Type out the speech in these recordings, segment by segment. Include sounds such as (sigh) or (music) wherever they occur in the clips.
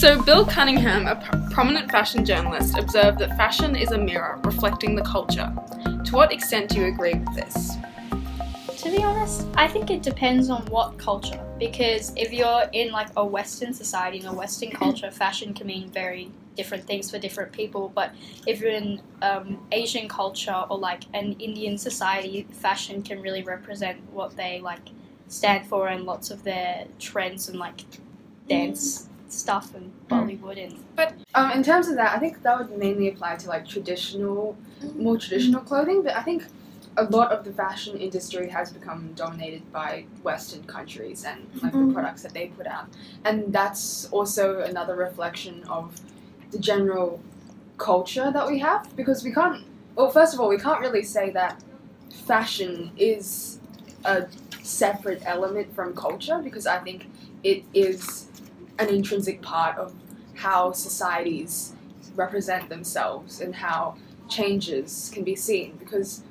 So, Bill Cunningham, a p- prominent fashion journalist, observed that fashion is a mirror reflecting the culture. To what extent do you agree with this? To be honest, I think it depends on what culture. Because if you're in like a Western society, in a Western culture, fashion can mean very different things for different people. But if you're in um, Asian culture or like an Indian society, fashion can really represent what they like stand for and lots of their trends and like dance stuff and Bollywood and but Um, in terms of that, I think that would mainly apply to like traditional, more traditional clothing. But I think a lot of the fashion industry has become dominated by Western countries and like the products that they put out, and that's also another reflection of the general culture that we have because we can't. Well, first of all, we can't really say that fashion is a separate element from culture because I think it is an intrinsic part of how societies represent themselves and how changes can be seen because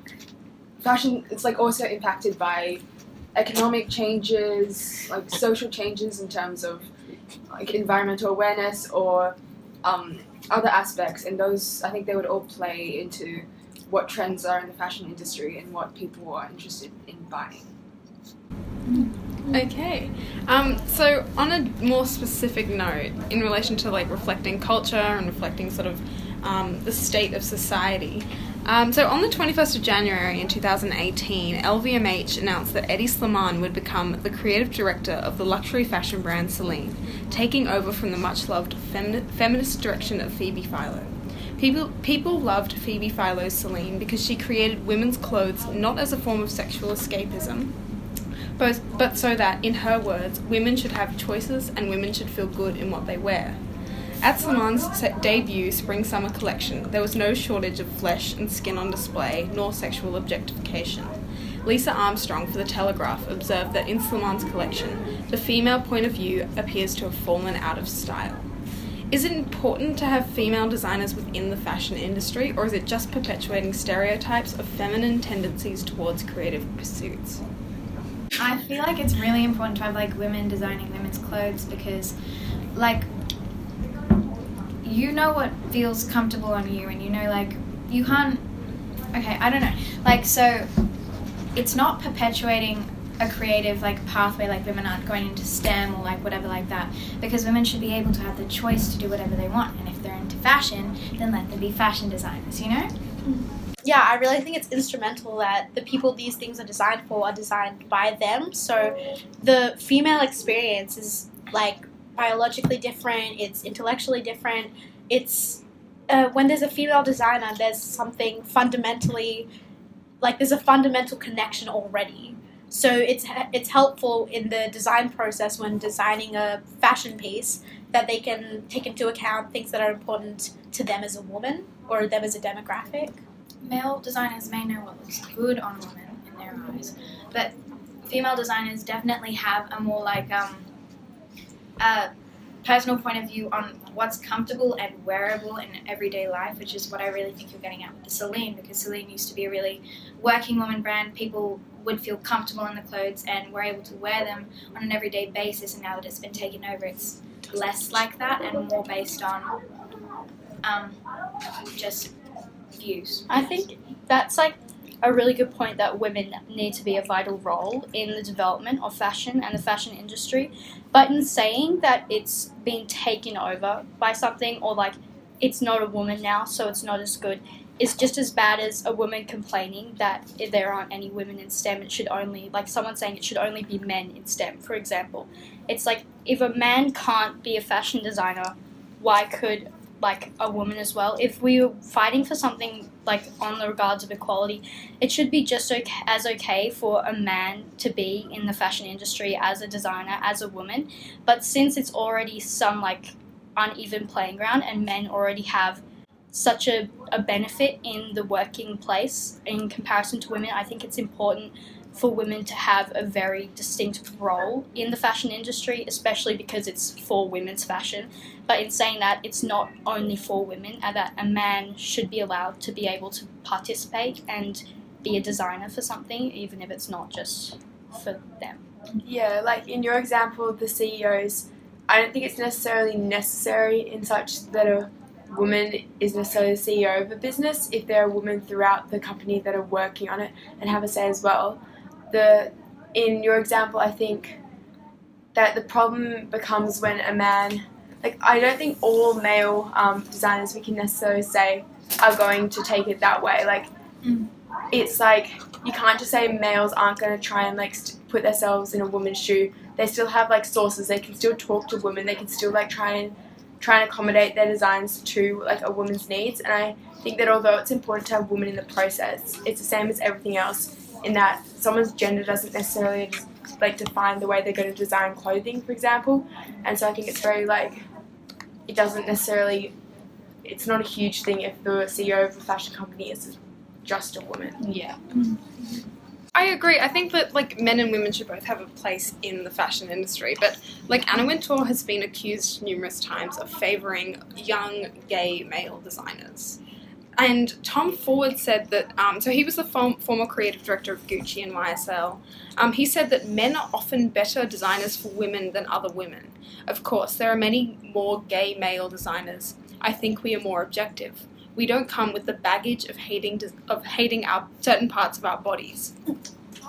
fashion it's like also impacted by economic changes like social changes in terms of like environmental awareness or um, other aspects and those i think they would all play into what trends are in the fashion industry and what people are interested in buying Okay. Um, so, on a more specific note, in relation to like reflecting culture and reflecting sort of um, the state of society, um, so on the 21st of January in 2018, LVMH announced that Hedi Slimane would become the creative director of the luxury fashion brand Celine, taking over from the much loved femi- feminist direction of Phoebe Philo. People, people loved Phoebe Philo's Celine because she created women's clothes not as a form of sexual escapism, but, so that, in her words, women should have choices and women should feel good in what they wear. At Slimane's se- debut spring summer collection, there was no shortage of flesh and skin on display, nor sexual objectification. Lisa Armstrong for The Telegraph observed that in Slimane's collection, the female point of view appears to have fallen out of style. Is it important to have female designers within the fashion industry, or is it just perpetuating stereotypes of feminine tendencies towards creative pursuits? I feel like it's really important to have like women designing women's clothes because like you know what feels comfortable on you and you know like you can't okay, I don't know. Like so it's not perpetuating a creative like pathway like women aren't going into STEM or like whatever like that because women should be able to have the choice to do whatever they want and if they're into fashion then let them be fashion designers, you know? Mm-hmm. Yeah, I really think it's instrumental that the people these things are designed for are designed by them. So the female experience is like biologically different, it's intellectually different. It's uh, when there's a female designer, there's something fundamentally like there's a fundamental connection already. So it's it's helpful in the design process when designing a fashion piece that they can take into account things that are important to them as a woman or them as a demographic. Male designers may know what looks good on women in their eyes, but female designers definitely have a more like um, uh, personal point of view on what's comfortable and wearable in everyday life, which is what I really think you're getting at with the Celine, because Celine used to be a really working woman brand. People would feel comfortable in the clothes and were able to wear them on an everyday basis, and now that it's been taken over, it's less like that and more based on um, just views. I think that's like a really good point that women need to be a vital role in the development of fashion and the fashion industry. But in saying that it's been taken over by something or like it's not a woman now, so it's not as good, is just as bad as a woman complaining that there aren't any women in STEM, it should only, like someone saying it should only be men in STEM, for example. It's like if a man can't be a fashion designer, why could like a woman as well? If we were fighting for something like on the regards of equality, it should be just okay, as okay for a man to be in the fashion industry as a designer, as a woman. But since it's already some like uneven playing ground and men already have such a, a benefit in the working place in comparison to women, I think it's important for women to have a very distinct role in the fashion industry, especially because it's for women's fashion. But in saying that, it's not only for women, and that a man should be allowed to be able to participate and be a designer for something, even if it's not just for them. Yeah, like in your example, the CEOs, I don't think it's necessarily necessary in such that a woman is necessarily the CEO of a business if there are women throughout the company that are working on it and have a say as well. The in your example, I think that the problem becomes when a man, like I don't think all male um, designers we can necessarily say are going to take it that way. Like Mm. it's like you can't just say males aren't going to try and like st- put themselves in a woman's shoe. They still have like sources. They can still talk to women. They can still like try and try and accommodate their designs to like a woman's needs. And I think that although it's important to have women in the process, it's the same as everything else in that someone's gender doesn't necessarily like define the way they're going to design clothing, for example. And so I think it's very like it doesn't necessarily. It's not a huge thing if the CEO of a fashion company is just a woman. Yeah. Mm-hmm. I agree. I think that like men and women should both have a place in the fashion industry, but like Anna Wintour has been accused numerous times of favoring young gay male designers. And Tom Ford said that, um, so he was the form, former creative director of Gucci and YSL. Um, he said that men are often better designers for women than other women. Of course, there are many more gay male designers. I think we are more objective. We don't come with the baggage of hating des- of hating our certain parts of our bodies.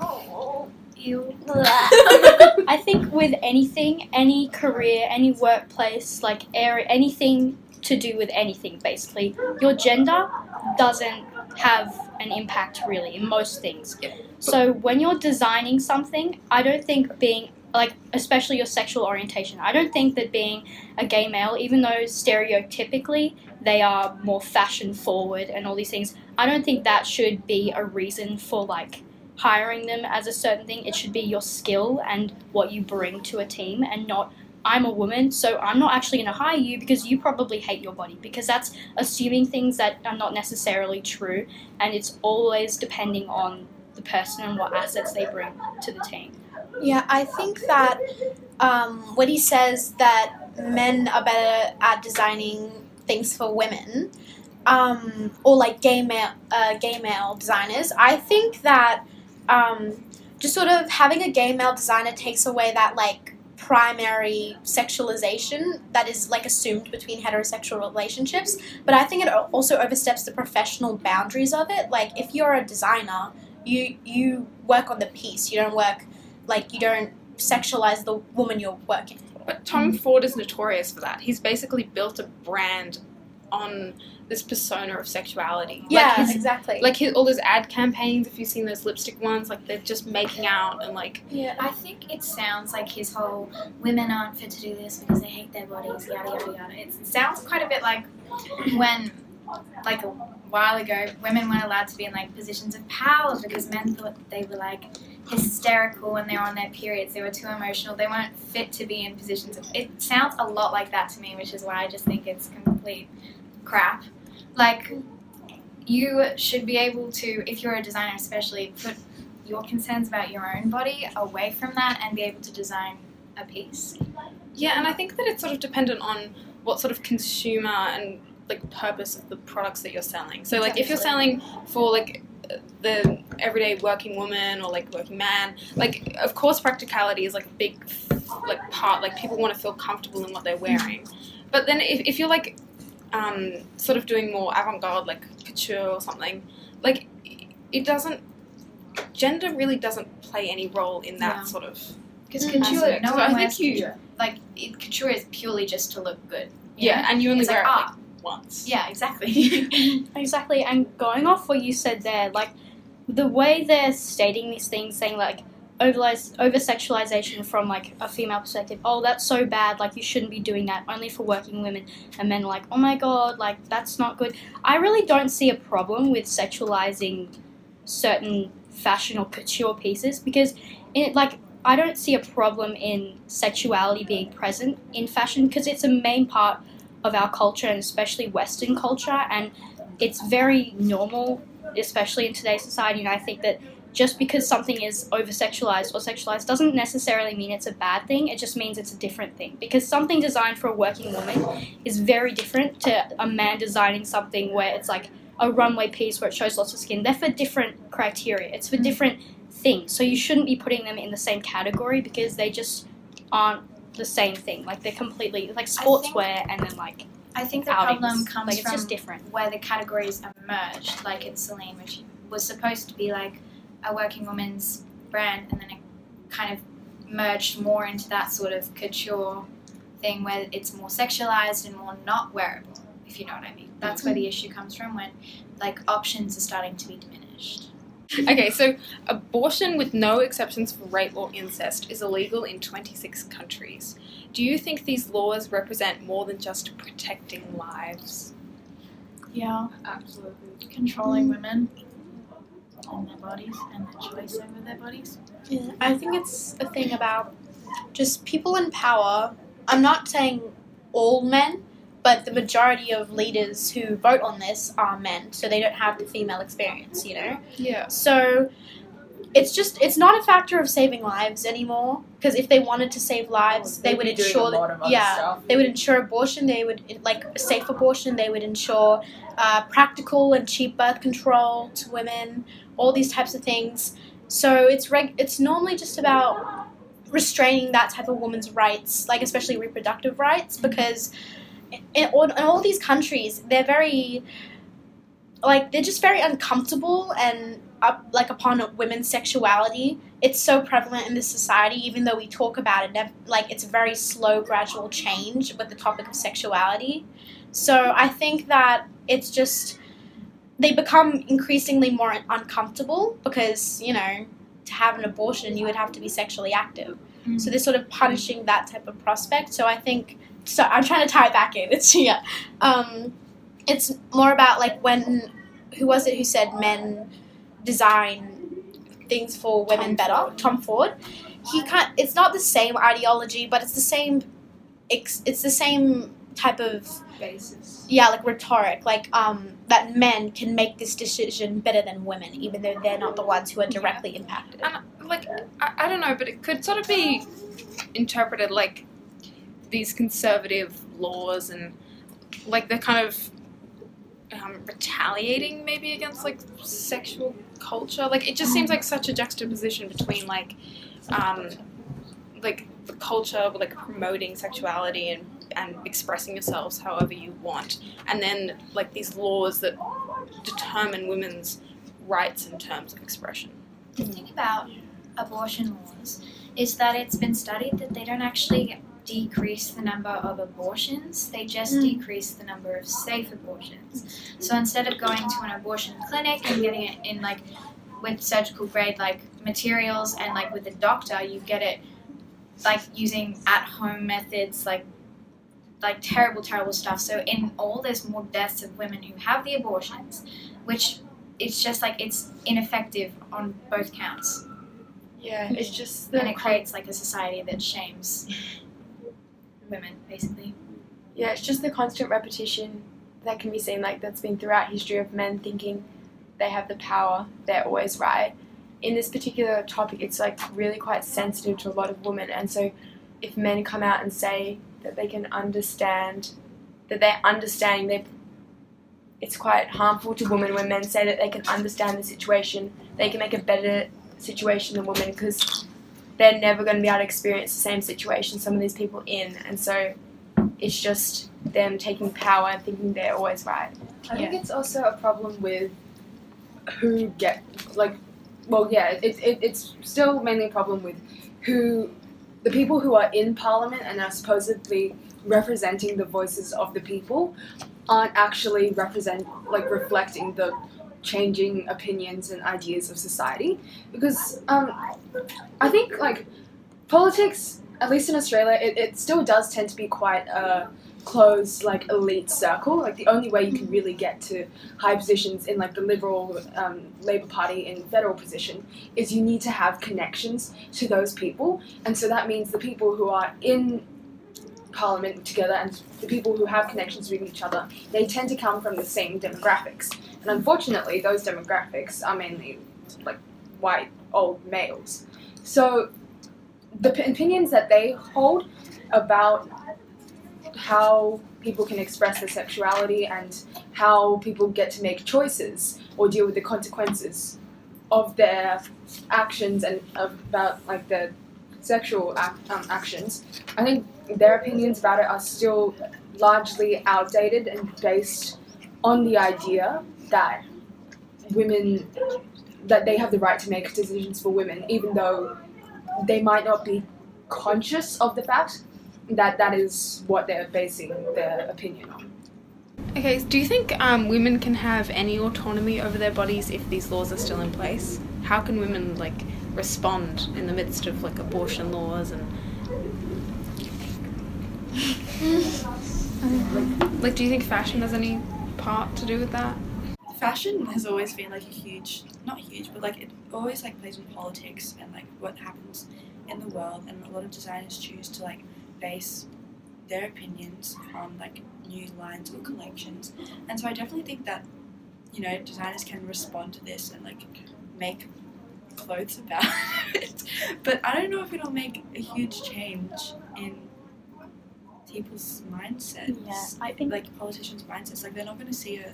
Oh you. (laughs) I think with anything, any career, any workplace, like area, anything to do with anything, basically, your gender doesn't have an impact really in most things. Yeah. So when you're designing something, I don't think being like especially your sexual orientation. I don't think that being a gay male, even though stereotypically they are more fashion forward and all these things, I don't think that should be a reason for like hiring them as a certain thing. It should be your skill and what you bring to a team and not I'm a woman, so I'm not actually going to hire you because you probably hate your body because that's assuming things that are not necessarily true and it's always depending on the person and what assets they bring to the team. Yeah, I think that um, he says that men are better at designing things for women, um, or like gay male, uh, gay male designers, I think that um, just sort of having a gay male designer takes away that like primary sexualization that is like assumed between heterosexual relationships. But I think it also oversteps the professional boundaries of it. Like if you're a designer, you you work on the piece. You don't work like you don't sexualize the woman you're working. But Tom Ford is notorious for that. He's basically built a brand on this persona of sexuality. Yeah, like his, exactly. like his, all those ad campaigns. If you've seen those lipstick ones, like they're just making out and like yeah. I think it sounds like his whole women aren't fit to do this because they hate their bodies, yada yada yada. It sounds quite a bit like when, like a while ago, women weren't allowed to be in like positions of power because men thought they were like hysterical when they were on their periods. They were too emotional. They weren't fit to be in positions of. It sounds a lot like that to me, which is why I just think it's complete crap. Like, you should be able to, if you're a designer especially, put your concerns about your own body away from that and be able to design a piece. yeah. And I think that it's sort of dependent on what sort of consumer and like purpose of the products that you're selling. So like if you're selling for like uh, the everyday working woman or like working man, like of course practicality is like a big like part. Like people want to feel comfortable in what they're wearing. But then if, if you're like um, sort of doing more avant-garde like couture or something, like it doesn't gender really doesn't play any role in that Yeah. sort of Because Mm. couture, aspect. no So one I think wears you- couture. Like, it, couture is purely just to look good. yeah, know? and you only It's wear like it like once. Yeah, exactly. (laughs) (laughs) Exactly, and going off what you said there, like the way they're stating these things, saying like over sexualization from like a female perspective. Oh, that's so bad. Like you shouldn't be doing that. Only for working women. And men like, oh my god, like that's not good. I really don't see a problem with sexualizing certain fashion or couture pieces because it like I don't see a problem in sexuality being present in fashion because it's a main part of our culture and especially Western culture and it's very normal, especially in today's society. And I think that just because something is over sexualized or sexualized doesn't necessarily mean it's a bad thing. It just means it's a different thing. Because something designed for a working woman is very different to a man designing something where it's like a runway piece where it shows lots of skin. They're for different criteria, it's for mm. different things. So you shouldn't be putting them in the same category because they just aren't the same thing. Like they're completely like sportswear and then like I think the outings. problem comes like it's from just different. where the categories are merged, like in Celine, which was supposed to be like a working woman's brand, and then it kind of merged more into that sort of couture thing where it's more sexualized and more not wearable, if you know what I mean. That's where the mm-hmm. issue comes from when like options are starting to be diminished. Okay, so abortion with no exceptions for rape or incest is illegal in 26 countries. Do you think these laws represent more than just protecting lives? Yeah, Absolutely. controlling mm. women and their bodies and their choice over their bodies. Yeah, I think it's a thing about just people in power. I'm not saying all men, but the majority of leaders who vote on this are men, so they don't have the female experience, you know? Yeah. So it's just it's not a factor of saving lives anymore because if they wanted to save lives, they would ensure that lot of other yeah, stuff. they would ensure abortion, they would like safe abortion, they would ensure uh, practical and cheap birth control to women, all these types of things. So it's reg- it's normally just about restraining that type of woman's rights, like especially reproductive rights, because in all, in all these countries they're very like they're just very uncomfortable and up like upon women's sexuality it's so prevalent in this society even though we talk about it like it's a very slow gradual change with the topic of sexuality. So i think that it's just they become increasingly more uncomfortable because you know to have an abortion you would have to be sexually active. So they're sort of punishing that type of prospect. So i think so i'm trying to tie it back in. (laughs) It's yeah. Um it's more about like when who was it who said men design things for women Tom better Ford. tom ford he can't it's not the same ideology but it's the same it's, it's the same type of Basis. yeah like rhetoric like um that men can make this decision better than women even though they're not the ones who are directly impacted And like I, I don't know, but it could sort of be interpreted like these conservative laws and like they're kind of um, retaliating maybe against like sexual culture. Like it just seems like such a juxtaposition between like um, like the culture of like promoting sexuality and and expressing yourselves however you want, and then like these laws that determine women's rights in terms of expression. The thing about abortion laws is that it's been studied that they don't actually decrease the number of abortions, they just Mm. decrease the number of safe abortions. So instead of going to an abortion clinic and getting it in like with surgical grade like materials and like with a doctor, you get it like using at home methods like like terrible, terrible stuff. So in all there's more deaths of women who have the abortions, which it's just like it's ineffective on both counts. Yeah, it's just and it creates like a society that shames women basically yeah, it's just the constant repetition that can be seen like that's been throughout history of men thinking they have the power, they're always right. In this particular topic, it's like really quite sensitive to a lot of women, and so if men come out and say that they can understand, that they're understanding, they it's quite harmful to women when men say that they can understand the situation, they can make a better situation than women because they're never going to be able to experience the same situation some of these people in, and so it's just them taking power and thinking they're always right. I think it's also a problem with who get like, well, yeah, it, it, it's still mainly a problem with who, the people who are in parliament and are supposedly representing the voices of the people, aren't actually represent like reflecting the changing opinions and ideas of society because um, I think like politics, at least in Australia, it, it still does tend to be quite a closed like elite circle. Like the only way you can really get to high positions in like the Liberal um, Labor Party in federal position is you need to have connections to those people, and so that means the people who are in parliament together and the people who have connections with each other they tend to come from the same demographics. And unfortunately those demographics are mainly like white old males. So the p- opinions that they hold about how people can express their sexuality and how people get to make choices or deal with the consequences of their actions and about like the sexual ac- um, actions, I think their opinions about it are still largely outdated and based on the idea that women that they have the right to make decisions for women, even though they might not be conscious of the fact that that is what they're basing their opinion on. Okay, do you think um, women can have any autonomy over their bodies if these laws are still in place? How can women like respond in the midst of like abortion laws and (laughs) like do you think fashion has any part to do with that? fashion has always been like a huge not huge but like it always like plays with politics and like what happens in the world and a lot of designers choose to like base their opinions on like new lines or collections and so i definitely think that you know designers can respond to this and like make clothes about it (laughs) but i don't know if it'll make a huge change in people's mindsets Yeah, I think like politicians' mindsets. Like they're not going to see a,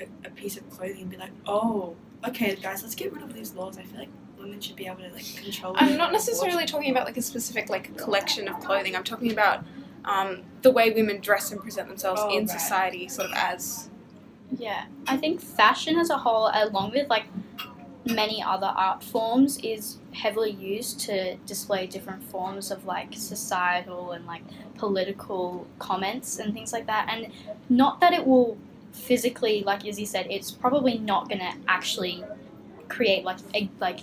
a a piece of clothing and be like, oh, okay, guys, let's get rid of these laws. I feel like women should be able to like control. I'm not necessarily abortion. talking about like a specific like collection of clothing. I'm talking about um, the way women dress and present themselves Oh, in right. society, sort of as Yeah, I think fashion as a whole, along with like many other art forms, is heavily used to display different forms of like societal and like political comments and things like that. And not that it will physically, like Izzy said, it's probably not going to actually create like a like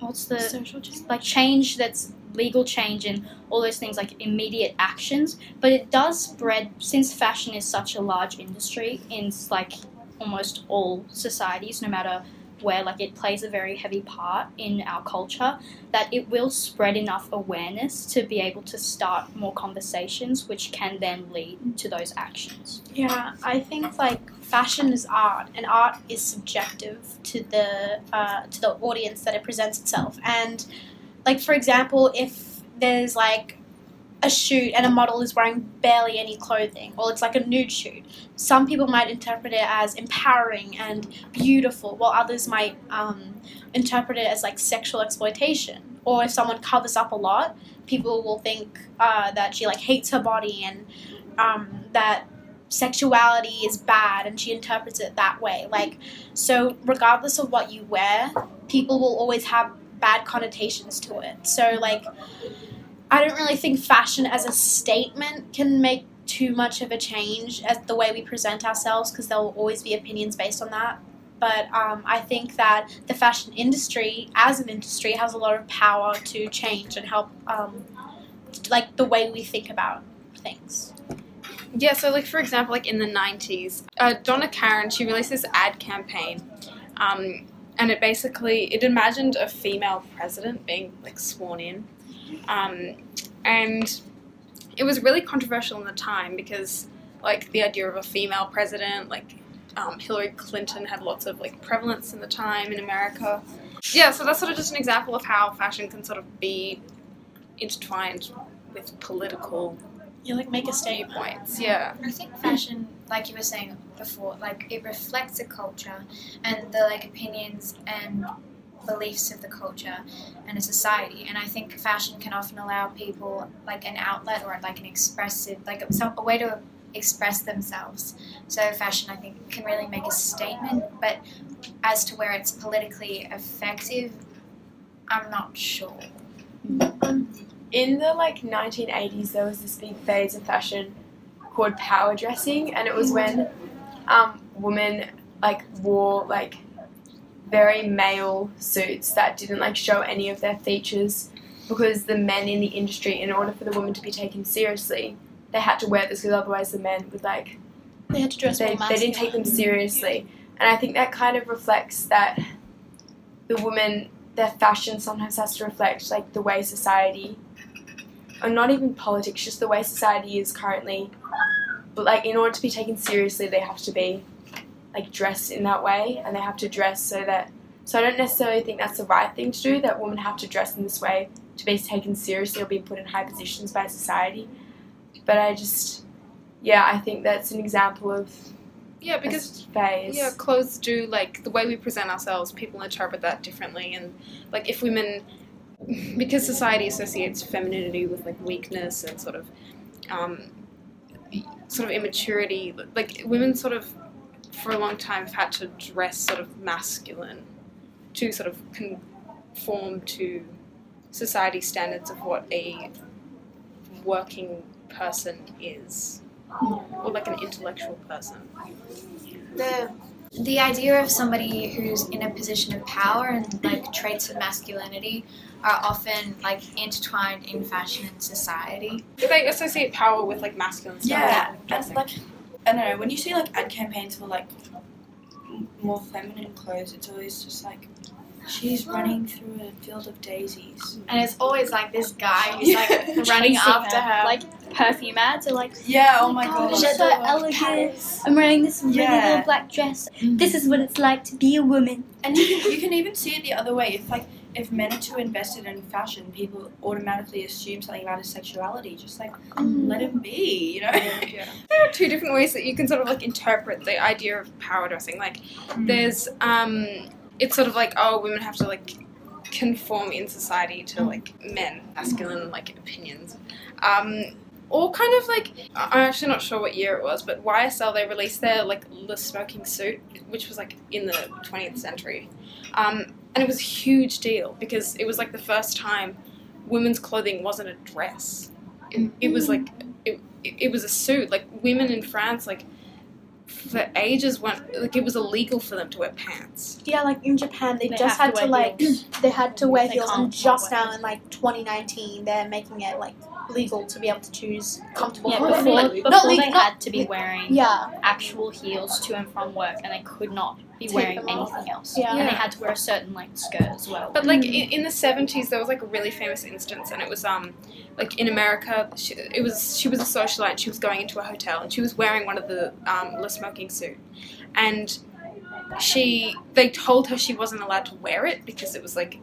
what's the social change. like change that's legal change and all those things like immediate actions but it does spread since fashion is such a large industry in like almost all societies no matter where like it plays a very heavy part in our culture that it will spread enough awareness to be able to start more conversations which can then lead to those actions Yeah, I think like fashion is art, and art is subjective to the uh, to the audience that it presents itself. And like for example, if there's like a shoot and a model is wearing barely any clothing, or it's like a nude shoot, some people might interpret it as empowering and beautiful, while others might um, interpret it as like sexual exploitation. Or if someone covers up a lot, people will think uh, that she like hates her body and um, that sexuality is bad and she interprets it that way. Like so regardless of what you wear people will always have bad connotations to it. So like i don't really think fashion as a statement can make too much of a change as the way we present ourselves because there will always be opinions based on that. But um, i think that the fashion industry as an industry has a lot of power to change and help um, like the way we think about things. Yeah, so like for example, like in the '90s, uh, Donna Karan she released this ad campaign, um, and it basically it imagined a female president being like sworn in, um, and it was really controversial in the time because like the idea of a female president, like um, Hillary Clinton had lots of like prevalence in the time in America. Yeah, so that's sort of just an example of how fashion can sort of be intertwined with political you like make a statement viewpoints. Yeah. I think fashion, like you were saying before, like it reflects a culture and the like opinions and beliefs of the culture and a society. And I think fashion can often allow people like an outlet or like an expressive, like a, a way to express themselves. So fashion, I think, can really make a statement. But as to where it's politically effective, I'm not sure. in the like 1980s there was this big phase of fashion called power dressing and it was when um, women like wore like very male suits that didn't like show any of their features because the men in the industry in order for the women to be taken seriously they had to wear this because otherwise the men would like they had to dress they, they didn't take them seriously. And I think that kind of reflects that the women, their fashion sometimes has to reflect like the way society, or not even politics, just the way society is currently. But like in order to be taken seriously, they have to be like dress in that way, and they have to dress so that. So I don't necessarily think that's the right thing to do. That women have to dress in this way to be taken seriously or be put in high positions by society. But I just, yeah, I think that's an example of Yeah, because phase. yeah, clothes do like the way we present ourselves. People interpret that differently, and like if women because society associates femininity with like weakness and sort of um, sort of immaturity. Like women sort of for a long time have had to dress sort of masculine to sort of conform to society standards of what a working person is or like an intellectual person. the the idea of somebody who's in a position of power and like traits of masculinity are often like intertwined in fashion and society. Do They associate power with like masculine stuff. Yeah, and like I don't know when you see like ad campaigns for like more feminine clothes, it's always just like she's running through a field of daisies. And it's always like this guy who's like (laughs) Yeah. running after her. her. Like perfume ads are like, Yeah. Oh, oh my God, god. she's so elegant. Oh, I'm wearing this really Yeah. little black dress. Mm. This is what it's like to be a woman. And you can, you can even see it the other way. If like if men are too invested in fashion, people automatically assume something about his sexuality. Just like let him be, you know. yeah. There are two different ways that you can sort of like interpret the idea of power dressing. Like there's um it's sort of like oh women have to like conform in society to like men masculine like opinions um or kind of like i'm actually not sure what year it was but ysl they released their like the smoking suit which was like in the 20th century um and it was a huge deal because it was like the first time women's clothing wasn't a dress. It, it was like it, it, was a suit. Like women in france like for ages went like it was illegal for them to wear pants. Yeah, like in Japan, they, They just had to to, like heels. they had to wear They heels, and just now in like 2019, they're making it like legal to be able to choose comfortable Yeah, clothing. before, Like, before not they not- had to be wearing yeah, actual heels to and from work, and they could not be Take wearing them off. anything else. Yeah. And they had to wear a certain like skirt as well. But like in, in the seventies, there was like a really famous instance, and it was um like in America, she, it was she was a socialite. And she was going into a hotel, and she was wearing one of the um the smoking suit, and she they told her she wasn't allowed to wear it because it was like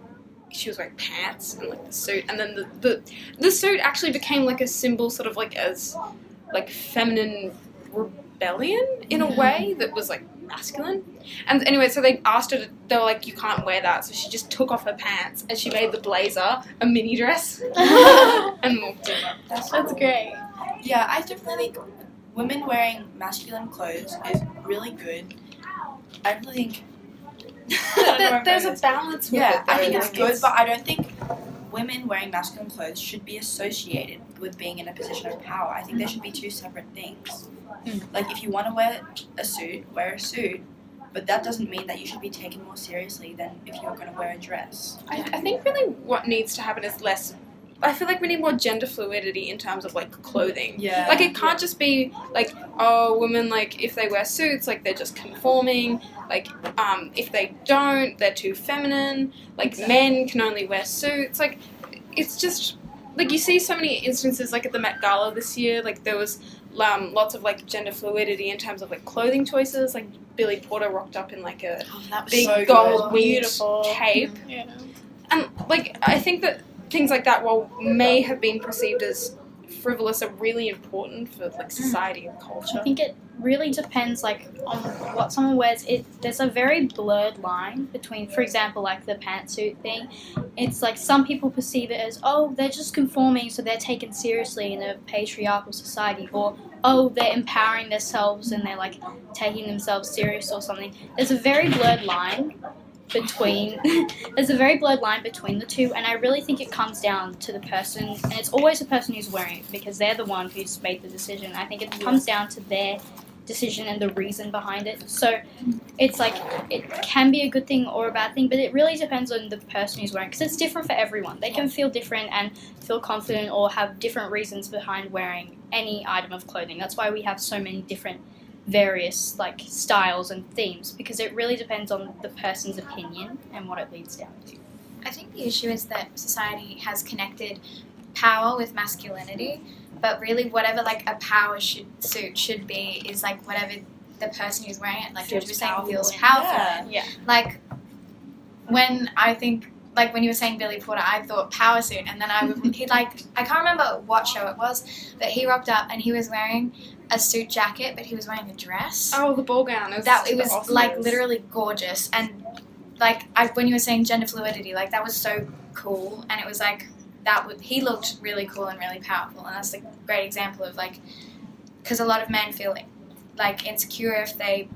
she was wearing pants and like the suit, and then the the the suit actually became like a symbol, sort of like as like feminine rebellion in a mm-hmm. way that was like masculine. And anyway, so they asked her to, they were like, you can't wear that. So she just took off her pants and she made the blazer a mini dress (laughs) and morphed it. That's, that's cool. great. Yeah, I definitely think women wearing masculine clothes is really good. I really think. There- there's a balance with Yeah. I think it's good, but I don't think women wearing masculine clothes should be associated with being in a position of power. I think they should be two separate things. Hmm. Like, if you want to wear a suit, wear a suit, but that doesn't mean that you should be taken more seriously than if you're going to wear a dress. I, I think really what needs to happen is less. I feel like we need more gender fluidity in terms of like clothing. Yeah. Like it can't just be like, oh, women like if they wear suits, like they're just conforming. Like, um, if they don't, they're too feminine. Like men can only wear suits. Like, it's just like you see so many instances like at the Met Gala this year. Like there was um, lots of like gender fluidity in terms of like clothing choices. Like Billy Porter rocked up in like a Oh, big so gold winged Beautiful. cape. Yeah. And like I think that things like that, while may have been perceived as frivolous, are really important for like mm. society and culture. I think it really depends, like, on what someone wears. It there's a very blurred line between, for example, like the pantsuit thing. It's like some people perceive it as, oh, they're just conforming, so they're taken seriously in a patriarchal society, or oh, they're empowering themselves and they're like taking themselves serious or something. There's a very blurred line between there's a very blurred line between the two and i really think it comes down to the person and it's always the person who's wearing it because they're the one who's made the decision. I think it comes down to their decision and the reason behind it. So it's like it can be a good thing or a bad thing but it really depends on the person who's wearing because it's different for everyone. They can feel different and feel confident or have different reasons behind wearing any item of clothing. That's why we have so many different various like styles and themes because it really depends on the person's opinion and what it leads down to. I think the issue is that society has connected power with masculinity, but really whatever like a power should, suit should be is like whatever the person who's wearing it, like George was saying, feels powerful. Yeah. Yeah. Like when I think like when you were saying Billy Porter, I thought power suit, and then I would, he like I can't remember what show it was, but he rocked up and he was wearing a suit jacket, but he was wearing a dress. Oh, the ball gown. It was that it was like literally gorgeous and like I, when you were saying gender fluidity like that was so cool, and it was like that. Would, he looked really cool and really powerful, and that's a great example of like because a lot of men feel like insecure if they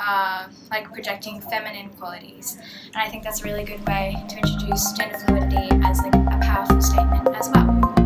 uh, like projecting feminine qualities. And I think that's a really good way to introduce gender fluidity as like a powerful statement as well.